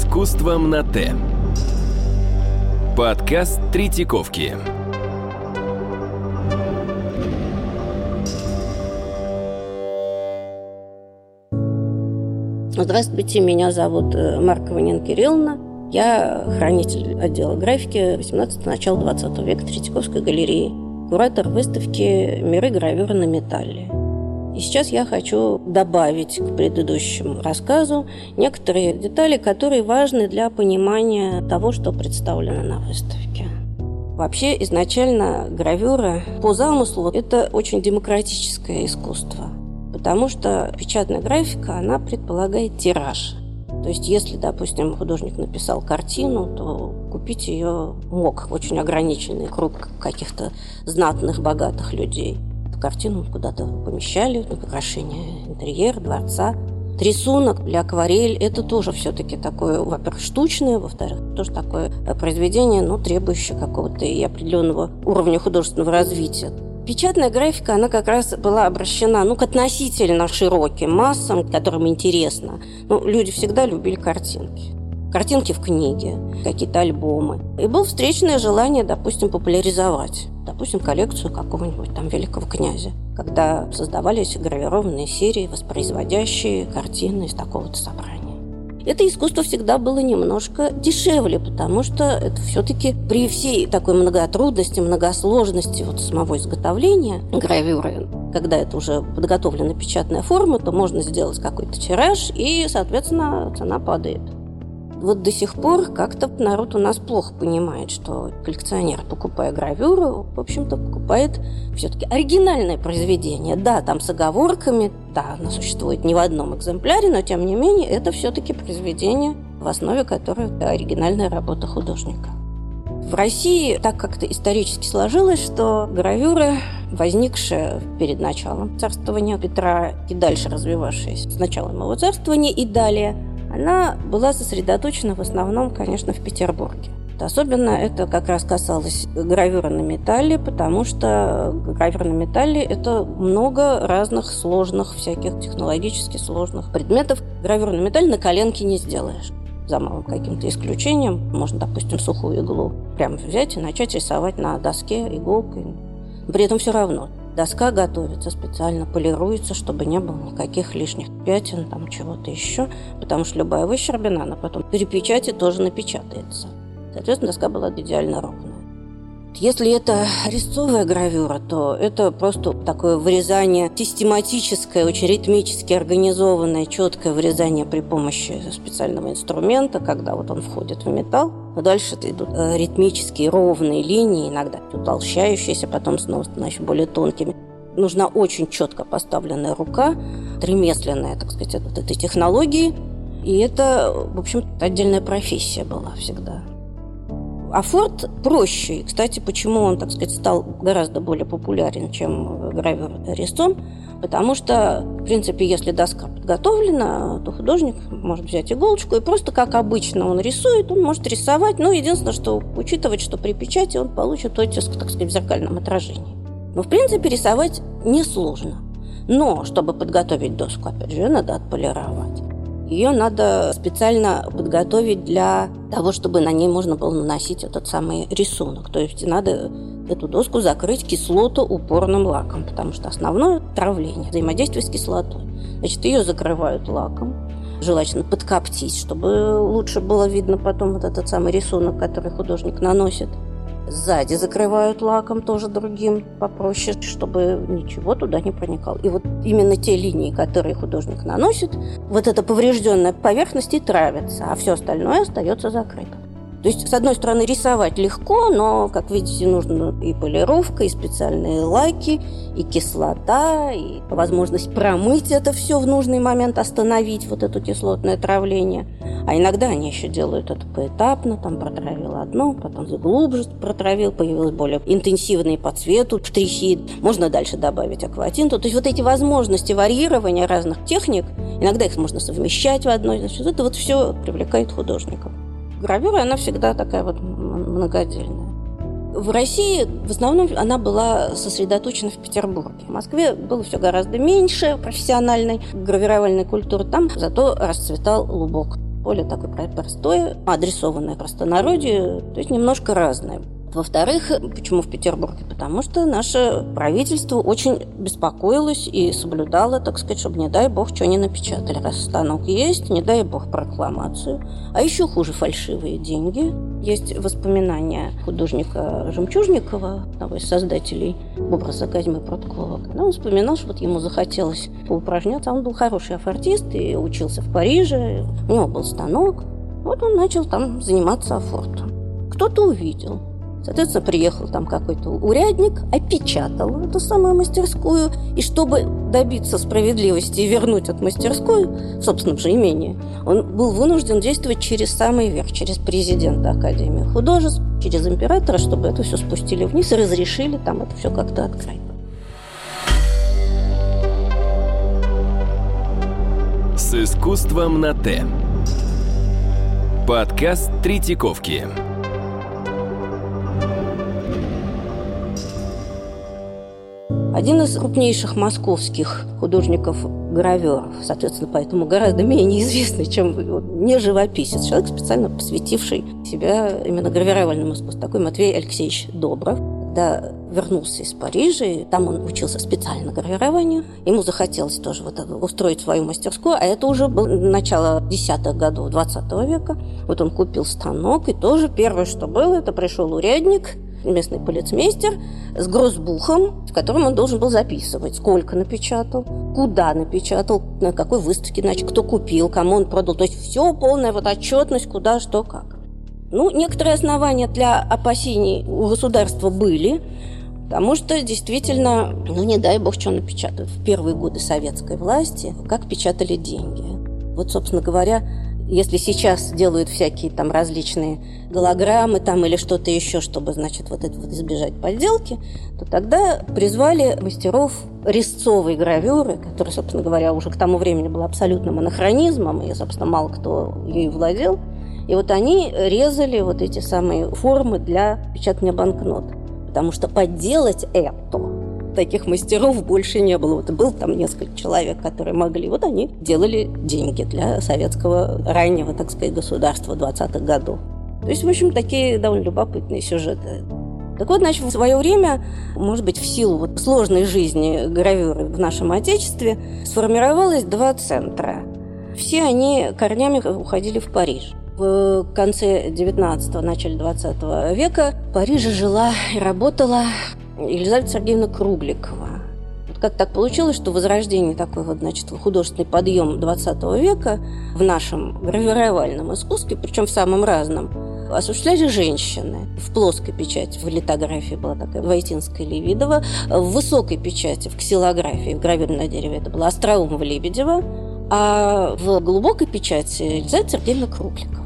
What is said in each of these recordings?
искусством на «Т». Подкаст Третьяковки. Здравствуйте, меня зовут э, Маркова Нина Кирилловна. Я хранитель отдела графики 18 начала 20 века Третьяковской галереи, куратор выставки «Миры гравюры на металле». И сейчас я хочу добавить к предыдущему рассказу некоторые детали, которые важны для понимания того, что представлено на выставке. Вообще, изначально гравюра по замыслу – это очень демократическое искусство – потому что печатная графика, она предполагает тираж. То есть, если, допустим, художник написал картину, то купить ее мог очень ограниченный круг каких-то знатных, богатых людей. Картину куда-то помещали, на украшение интерьера, дворца. Рисунок для акварель – это тоже все-таки такое, во-первых, штучное, во-вторых, тоже такое произведение, но требующее какого-то и определенного уровня художественного развития. Печатная графика, она как раз была обращена ну, к относительно широким массам, которым интересно. Ну, люди всегда любили картинки. Картинки в книге, какие-то альбомы. И было встречное желание, допустим, популяризовать, допустим, коллекцию какого-нибудь там великого князя, когда создавались гравированные серии, воспроизводящие картины из такого-то собрания. Это искусство всегда было немножко дешевле, потому что это все-таки при всей такой многотрудности, многосложности вот самого изготовления гравюры, когда это уже подготовлена печатная форма, то можно сделать какой-то тираж, и, соответственно, цена падает вот до сих пор как-то народ у нас плохо понимает, что коллекционер, покупая гравюру, в общем-то, покупает все-таки оригинальное произведение. Да, там с оговорками, да, оно существует не в одном экземпляре, но тем не менее это все-таки произведение, в основе которого оригинальная работа художника. В России так как-то исторически сложилось, что гравюра, возникшая перед началом царствования Петра и дальше развивавшаяся с началом его царствования и далее – она была сосредоточена в основном, конечно, в Петербурге. Особенно это как раз касалось гравюры на металле, потому что гравюра на металле – это много разных сложных, всяких технологически сложных предметов. Гравюру на металле на коленке не сделаешь. За малым каким-то исключением, можно, допустим, сухую иглу прямо взять и начать рисовать на доске иголкой. При этом все равно Доска готовится специально, полируется, чтобы не было никаких лишних пятен, там чего-то еще, потому что любая выщербина, она потом при тоже напечатается. Соответственно, доска была идеально ровная. Если это резцовая гравюра, то это просто такое вырезание систематическое, очень ритмически организованное, четкое вырезание при помощи специального инструмента, когда вот он входит в металл. А дальше идут э, ритмические ровные линии, иногда утолщающиеся, потом снова становятся более тонкими. Нужна очень четко поставленная рука, ремесленная, так сказать, от этой технологии. И это, в общем, отдельная профессия была всегда. А Форд проще. Кстати, почему он, так сказать, стал гораздо более популярен, чем гравер резцом? Потому что, в принципе, если доска подготовлена, то художник может взять иголочку и просто, как обычно он рисует, он может рисовать. Но единственное, что учитывать, что при печати он получит оттиск, так сказать, в зеркальном отражении. Но, в принципе, рисовать несложно. Но, чтобы подготовить доску, опять же, надо отполировать. Ее надо специально подготовить для того, чтобы на ней можно было наносить этот самый рисунок. То есть надо эту доску закрыть кислотоупорным лаком, потому что основное травление, взаимодействие с кислотой. Значит, ее закрывают лаком, желательно подкоптить, чтобы лучше было видно потом вот этот самый рисунок, который художник наносит. Сзади закрывают лаком тоже другим попроще, чтобы ничего туда не проникало. И вот именно те линии, которые художник наносит, вот эта поврежденная поверхность и травится, а все остальное остается закрыто. То есть, с одной стороны, рисовать легко, но, как видите, нужно и полировка, и специальные лаки, и кислота, и возможность промыть это все в нужный момент, остановить вот это кислотное травление. А иногда они еще делают это поэтапно, там протравил одно, потом глубже протравил, появилось более интенсивные по цвету штрихи, можно дальше добавить акватинту. То есть вот эти возможности варьирования разных техник, иногда их можно совмещать в одной, значит, это вот все привлекает художников гравюра, она всегда такая вот многодельная. В России в основном она была сосредоточена в Петербурге. В Москве было все гораздо меньше профессиональной гравировальной культуры. Там зато расцветал лубок. Поле такое простое, адресованное простонародью, то есть немножко разное. Во-вторых, почему в Петербурге? Потому что наше правительство очень беспокоилось и соблюдало, так сказать, чтобы, не дай бог, что не напечатали. Раз станок есть, не дай бог прокламацию. А еще хуже фальшивые деньги. Есть воспоминания художника Жемчужникова, одного из создателей образа Казьмы Пруткова. Когда он вспоминал, что вот ему захотелось поупражняться. Он был хороший афортист и учился в Париже. У него был станок. Вот он начал там заниматься афортом. Кто-то увидел, Соответственно, приехал там какой-то урядник, опечатал эту самую мастерскую, и чтобы добиться справедливости и вернуть эту мастерскую в же имении, он был вынужден действовать через самый верх, через президента Академии художеств, через императора, чтобы это все спустили вниз и разрешили там это все как-то открыть. С искусством на Т. Подкаст Третьяковки. Один из крупнейших московских художников-граверов, соответственно, поэтому гораздо менее известный, чем не живописец, человек, специально посвятивший себя именно гравировальному искусству, такой Матвей Алексеевич Добров. Когда вернулся из Парижа, и там он учился специально гравированию, ему захотелось тоже вот устроить свою мастерскую, а это уже было начало десятых годов 20 века. Вот он купил станок, и тоже первое, что было, это пришел урядник – местный полицмейстер с грозбухом, в котором он должен был записывать, сколько напечатал, куда напечатал, на какой выставке, значит, кто купил, кому он продал. То есть все полная вот отчетность, куда, что, как. Ну, некоторые основания для опасений у государства были, потому что действительно, ну, не дай бог, что напечатают. В первые годы советской власти как печатали деньги. Вот, собственно говоря, если сейчас делают всякие там различные голограммы там или что-то еще, чтобы, значит, вот это вот избежать подделки, то тогда призвали мастеров резцовой гравюры, которая, собственно говоря, уже к тому времени была абсолютным анахронизмом, и, собственно, мало кто ею владел. И вот они резали вот эти самые формы для печатания банкнот. Потому что подделать это таких мастеров больше не было. Вот был там несколько человек, которые могли. Вот они делали деньги для советского раннего, так сказать, государства 20-х годов. То есть, в общем, такие довольно любопытные сюжеты. Так вот, значит, в свое время, может быть, в силу вот сложной жизни гравюры в нашем Отечестве, сформировалось два центра. Все они корнями уходили в Париж. В конце 19-го, начале 20 века в Париже жила и работала Елизавета Сергеевна Кругликова. Как так получилось, что возрождение такой вот, значит, художественный подъем 20 века в нашем гравировальном искусстве, причем в самом разном, осуществляли женщины. В плоской печати, в литографии была такая Войтинская Левидова, в высокой печати, в ксилографии, в гравюре на дереве это была Остроумова Лебедева, а в глубокой печати Елизавета Сергеевна Кругликова.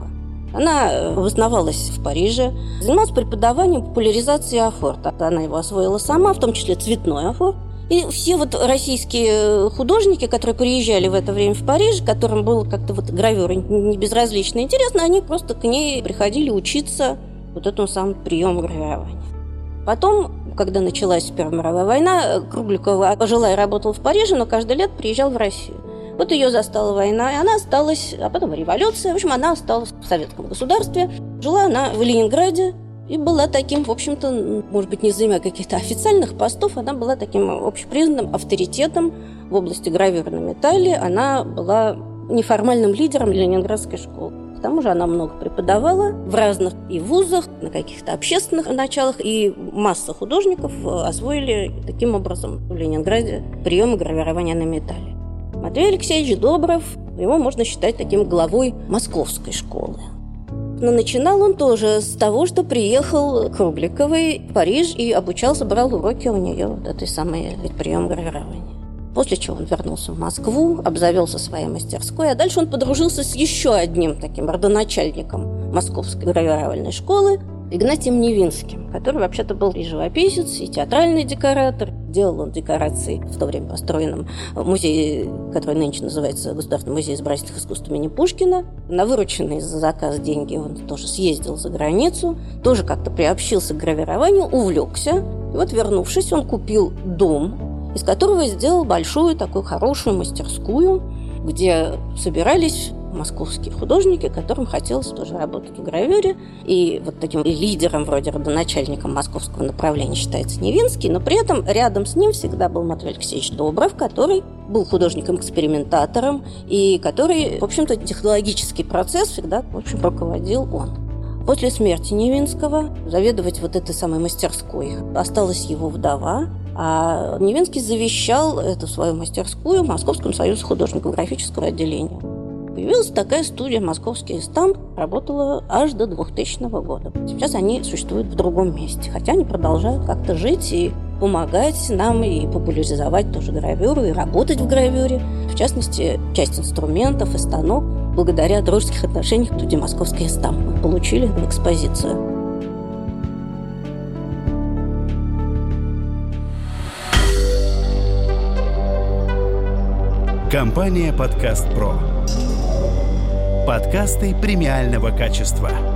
Она обосновалась в Париже, занималась преподаванием популяризации афорта. Она его освоила сама, в том числе цветной афорт. И все вот российские художники, которые приезжали в это время в Париж, которым было как-то вот гравюра не безразлично интересно, они просто к ней приходили учиться вот этому самому приему гравирования. Потом, когда началась Первая мировая война, Кругликова пожила и работала в Париже, но каждый лет приезжал в Россию. Вот ее застала война, и она осталась, а потом революция. В общем, она осталась в советском государстве. Жила она в Ленинграде, и была таким, в общем-то, может быть, не занимая каких-то официальных постов, она была таким общепризнанным авторитетом в области гравюры на металле. Она была неформальным лидером ленинградской школы. К тому же она много преподавала в разных и вузах, на каких-то общественных началах, и масса художников освоили таким образом в Ленинграде приемы гравирования на металле. Матвей Алексеевич Добров, его можно считать таким главой московской школы. Но начинал он тоже с того, что приехал к Рубликовой в Париж и обучался, брал уроки у нее, вот этой самой прием гравирования. После чего он вернулся в Москву, обзавелся своей мастерской, а дальше он подружился с еще одним таким родоначальником Московской гравировальной школы, Игнатием Невинским, который вообще-то был и живописец, и театральный декоратор. Делал он декорации в то время построенном музее, который нынче называется Государственный музей изобразительных искусств имени Пушкина. На вырученные за заказ деньги он тоже съездил за границу, тоже как-то приобщился к гравированию, увлекся. И вот вернувшись, он купил дом, из которого сделал большую такую хорошую мастерскую, где собирались московские художники, которым хотелось тоже работать в гравюре. И вот таким лидером, вроде родоначальником московского направления считается Невинский, но при этом рядом с ним всегда был Матвей Алексеевич Добров, который был художником-экспериментатором и который, в общем-то, технологический процесс всегда, в общем, руководил он. После смерти Невинского заведовать вот этой самой мастерской осталась его вдова, а Невинский завещал эту свою мастерскую Московскому союзу художников графического отделения. Появилась такая студия «Московский стамп», работала аж до 2000 года. Сейчас они существуют в другом месте, хотя они продолжают как-то жить и помогать нам и популяризовать тоже гравюру, и работать в гравюре. В частности, часть инструментов и станок благодаря дружеских отношениях студии «Московский стамп» мы получили в экспозицию. Компания «Подкаст Про». Подкасты премиального качества.